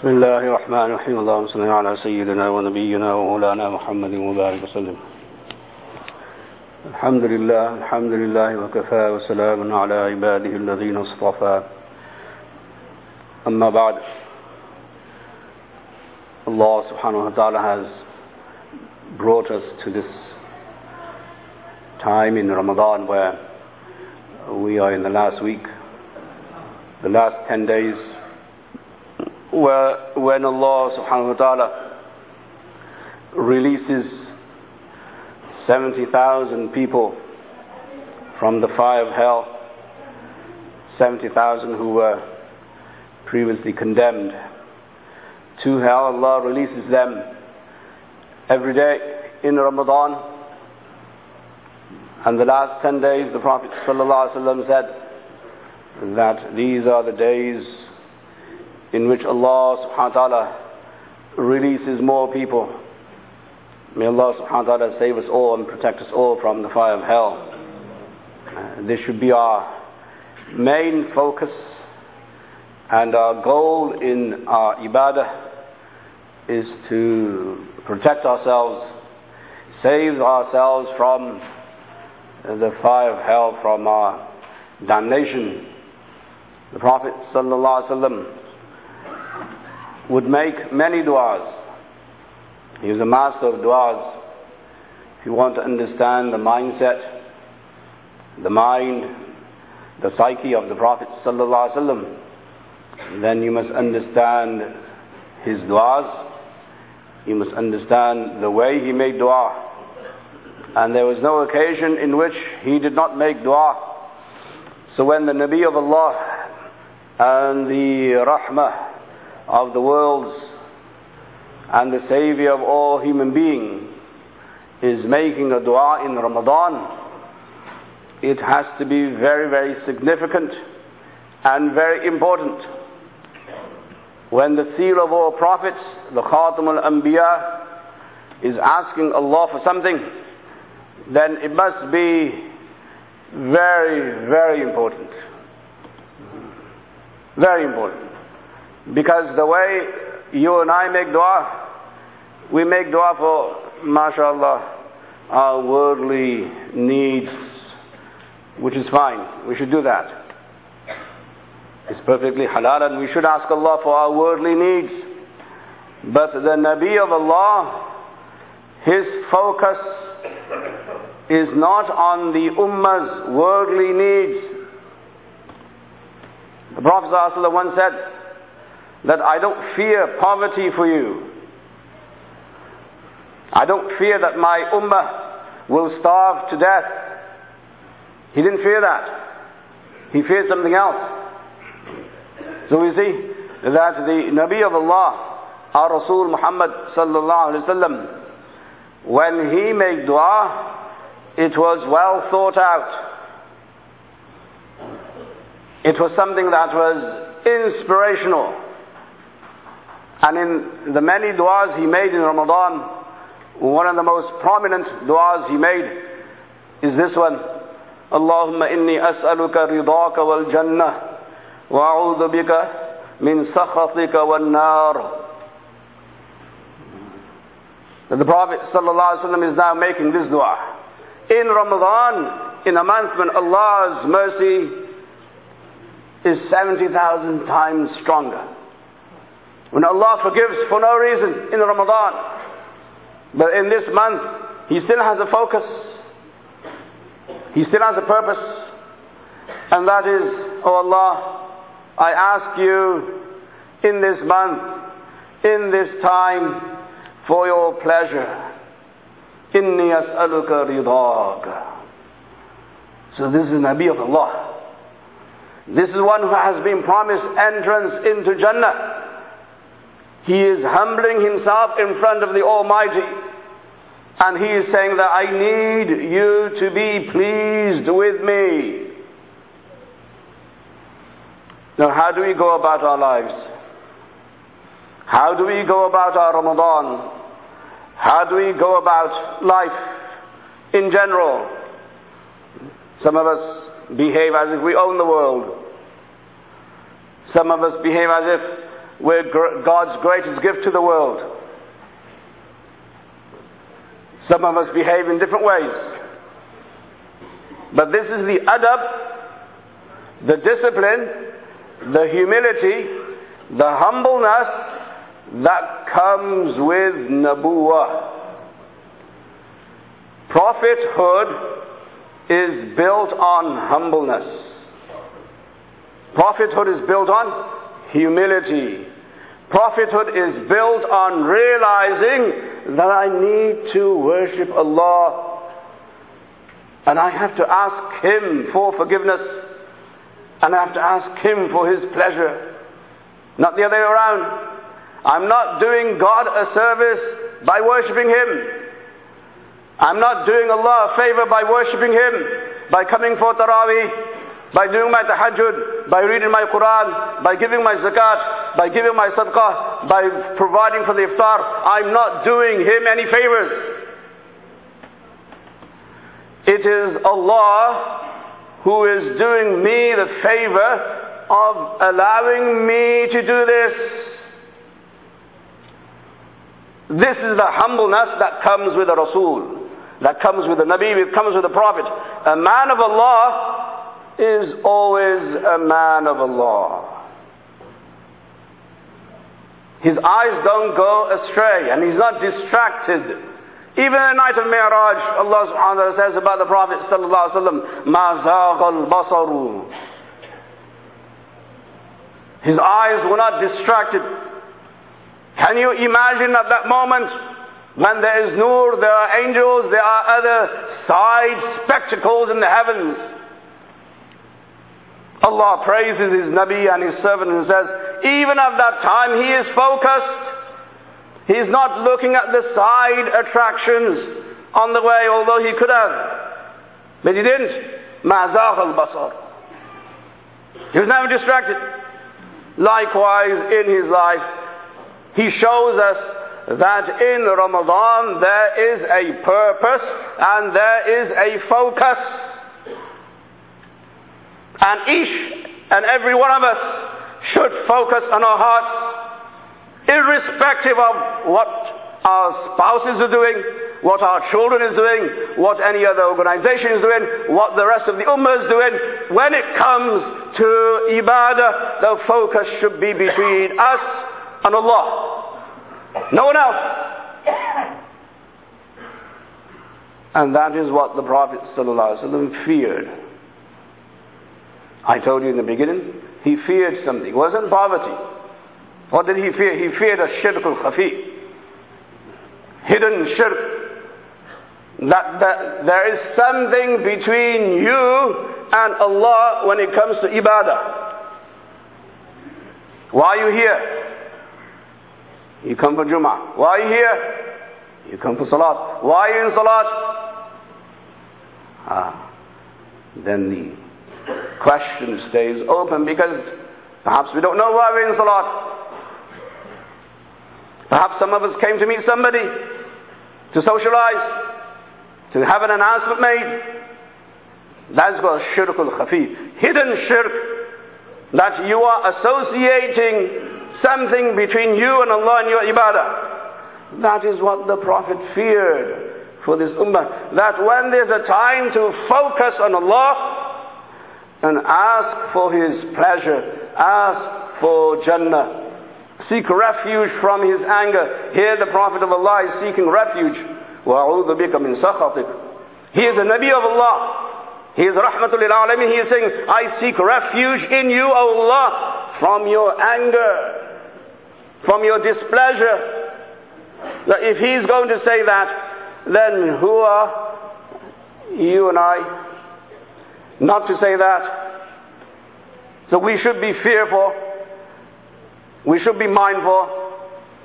بسم الله الرحمن الرحيم اللهم صل على سيدنا ونبينا ومولانا محمد وبارك وسلم الحمد لله الحمد لله وكفى وسلام على عباده الذين اصطفى أما بعد Allah subhanahu wa ta'ala has brought us to this time in Ramadan where we are in the last week, the last 10 days, where when Allah subhanahu wa ta'ala releases 70,000 people from the fire of hell, 70,000 who were previously condemned to hell, Allah releases them every day in Ramadan. And the last 10 days, the Prophet said that these are the days in which Allah subhanahu wa ta'ala releases more people. May Allah subhanahu wa ta'ala save us all and protect us all from the fire of hell. Uh, this should be our main focus and our goal in our ibadah is to protect ourselves, save ourselves from the fire of hell, from our damnation. The Prophet ﷺ would make many du'as. He was a master of du'as. If you want to understand the mindset, the mind, the psyche of the Prophet ﷺ, then you must understand his du'as you must understand the way he made dua. And there was no occasion in which he did not make dua. So when the Nabi of Allah and the Rahmah of the worlds and the Savior of all human beings is making a dua in Ramadan, it has to be very, very significant and very important when the seal of all prophets, the Khatam al-Anbiya, is asking Allah for something, then it must be very, very important. Very important. Because the way you and I make dua, we make dua for, mashallah, our worldly needs, which is fine. We should do that. It's perfectly halal and we should ask Allah for our worldly needs. But the Nabi of Allah, his focus is not on the Ummah's worldly needs. The Prophet once said that I don't fear poverty for you. I don't fear that my Ummah will starve to death. He didn't fear that. He feared something else. So we see that the Nabi of Allah, our Rasul Muhammad sallallahu alaihi wasallam, when he made dua, it was well thought out. It was something that was inspirational. And in the many du'as he made in Ramadan, one of the most prominent du'as he made is this one. Allahumma inni as'aluka ridaka wal jannah وأعوذ بك من سخطك والنار the Prophet ﷺ is now making this dua. In Ramadan, in a month when Allah's mercy is 70,000 times stronger. When Allah forgives for no reason in Ramadan. But in this month, He still has a focus. He still has a purpose. And that is, oh Allah, I ask you in this month, in this time, for your pleasure. Inni as'aluka ridak. So this is Nabi of Allah. This is one who has been promised entrance into Jannah. He is humbling himself in front of the Almighty. And he is saying that I need you to be pleased with me. Now, how do we go about our lives? How do we go about our Ramadan? How do we go about life in general? Some of us behave as if we own the world. Some of us behave as if we're God's greatest gift to the world. Some of us behave in different ways. But this is the adab, the discipline, the humility, the humbleness that comes with nabuwah. Prophethood is built on humbleness. Prophethood is built on humility. Prophethood is built on realizing that I need to worship Allah. And I have to ask Him for forgiveness. And I have to ask Him for His pleasure. Not the other way around. I'm not doing God a service by worshipping Him. I'm not doing Allah a favor by worshipping Him, by coming for Taraweeh, by doing my tahajjud, by reading my Quran, by giving my zakat, by giving my sadaqah, by providing for the iftar. I'm not doing Him any favors. It is Allah who is doing me the favor of allowing me to do this. This is the humbleness that comes with the Rasul that comes with the Nabi, it comes with the Prophet. A man of Allah is always a man of Allah. His eyes don't go astray and he's not distracted. Even the night of Mi'raj, Allah subhanahu wa ta'ala says about the Prophet sallallahu alaihi wasallam, مَا basaru. His eyes were not distracted. Can you imagine at that moment when there is nur, there are angels, there are other side spectacles in the heavens. Allah praises His Nabi and His servant and says, even at that time He is focused. He is not looking at the side attractions on the way, although He could have. But He didn't. Mazaq al-basar. He was never distracted. Likewise, in His life, He shows us that in Ramadan there is a purpose and there is a focus. And each and every one of us should focus on our hearts, irrespective of what our spouses are doing, what our children is doing, what any other organization is doing, what the rest of the ummah is doing. When it comes to ibadah, the focus should be between us and Allah. No one else. And that is what the Prophet ﷺ feared. I told you in the beginning, he feared something. It wasn't poverty. What did he fear? He feared a shirk al-khafi. Hidden shirk. That, that there is something between you and Allah when it comes to ibadah. Why are you here? You come for Jummah. Why are you here? You come for Salat. Why are you in Salat? Ah. Then the question stays open because perhaps we don't know why we're in Salat. Perhaps some of us came to meet somebody, to socialize, to have an announcement made. That's called shirk al-khafi. Hidden shirk. That you are associating something between you and Allah and your ibadah. That is what the Prophet feared for this ummah. That when there's a time to focus on Allah and ask for His pleasure, ask for Jannah, seek refuge from His anger. Here the Prophet of Allah is seeking refuge. وَأَعُوذُ بِكَ مِنْ سَخَطِكَ He is a Nabi of Allah. He is Rahmatul Alameen. He is saying, I seek refuge in you, O Allah, from your anger from your displeasure. That if he's going to say that, then who are you and I not to say that? So we should be fearful. We should be mindful.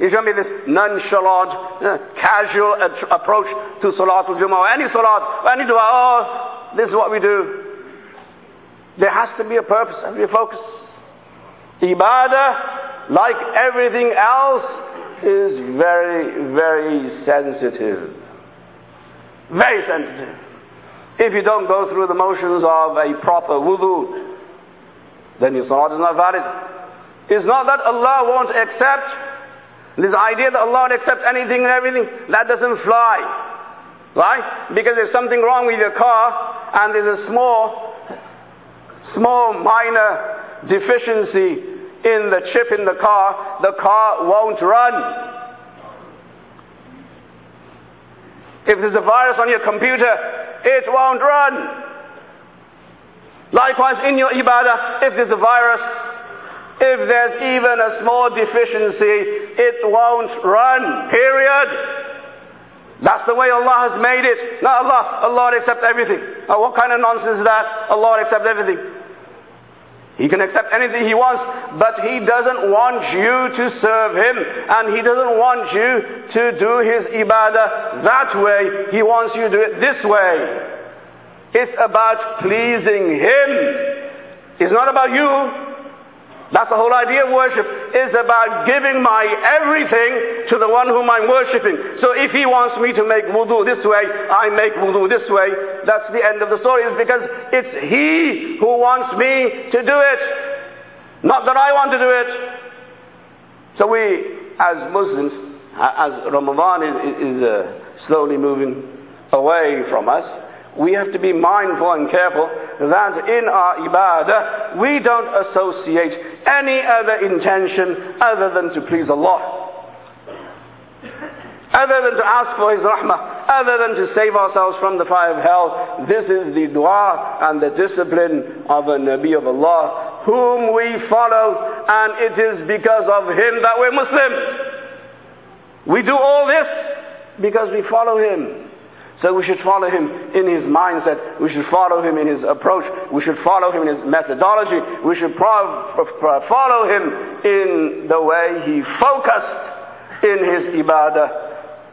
It shouldn't be this nonchalant, uh, casual approach to Salatul Jummah, any Salat, any dua, oh, this is what we do. There has to be a purpose, and be a focus. Ibadah like everything else, is very, very sensitive. Very sensitive. If you don't go through the motions of a proper wudu, then your salat is not valid. It's not that Allah won't accept. This idea that Allah won't accept anything and everything, that doesn't fly. Right? Because there's something wrong with your car and there's a small, small minor deficiency in the chip in the car, the car won't run. If there's a virus on your computer, it won't run. Likewise, in your ibadah, if there's a virus, if there's even a small deficiency, it won't run. Period. That's the way Allah has made it. Not Allah. Allah will accept everything. Now, what kind of nonsense is that? Allah will accept everything. He can accept anything He wants, but He doesn't want you to serve Him, and He doesn't want you to do His ibadah that way. He wants you to do it this way. It's about pleasing Him. It's not about you. That's the whole idea of worship, is about giving my everything to the one whom I'm worshipping. So if he wants me to make wudu this way, I make wudu this way. That's the end of the story, is because it's he who wants me to do it. Not that I want to do it. So we, as Muslims, as Ramadan is, is uh, slowly moving away from us, we have to be mindful and careful that in our ibadah we don't associate any other intention other than to please Allah. Other than to ask for His rahmah, other than to save ourselves from the fire of hell, this is the dua and the discipline of a Nabi of Allah, whom we follow, and it is because of him that we're Muslim. We do all this because we follow him. So we should follow him in his mindset. We should follow him in his approach. We should follow him in his methodology. We should follow him in the way he focused in his ibadah.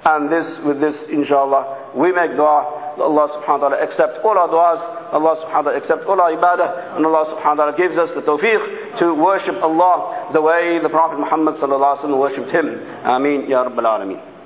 And this, with this, inshallah, we make dua. Allah subhanahu wa ta'ala accept all our du'as. Allah subhanahu wa ta'ala accept all our ibadah. And Allah subhanahu wa ta'ala gives us the tawfiq to worship Allah the way the Prophet Muhammad sallallahu alaihi wasallam worshipped him. Ameen. Ya Rabbil Alameen.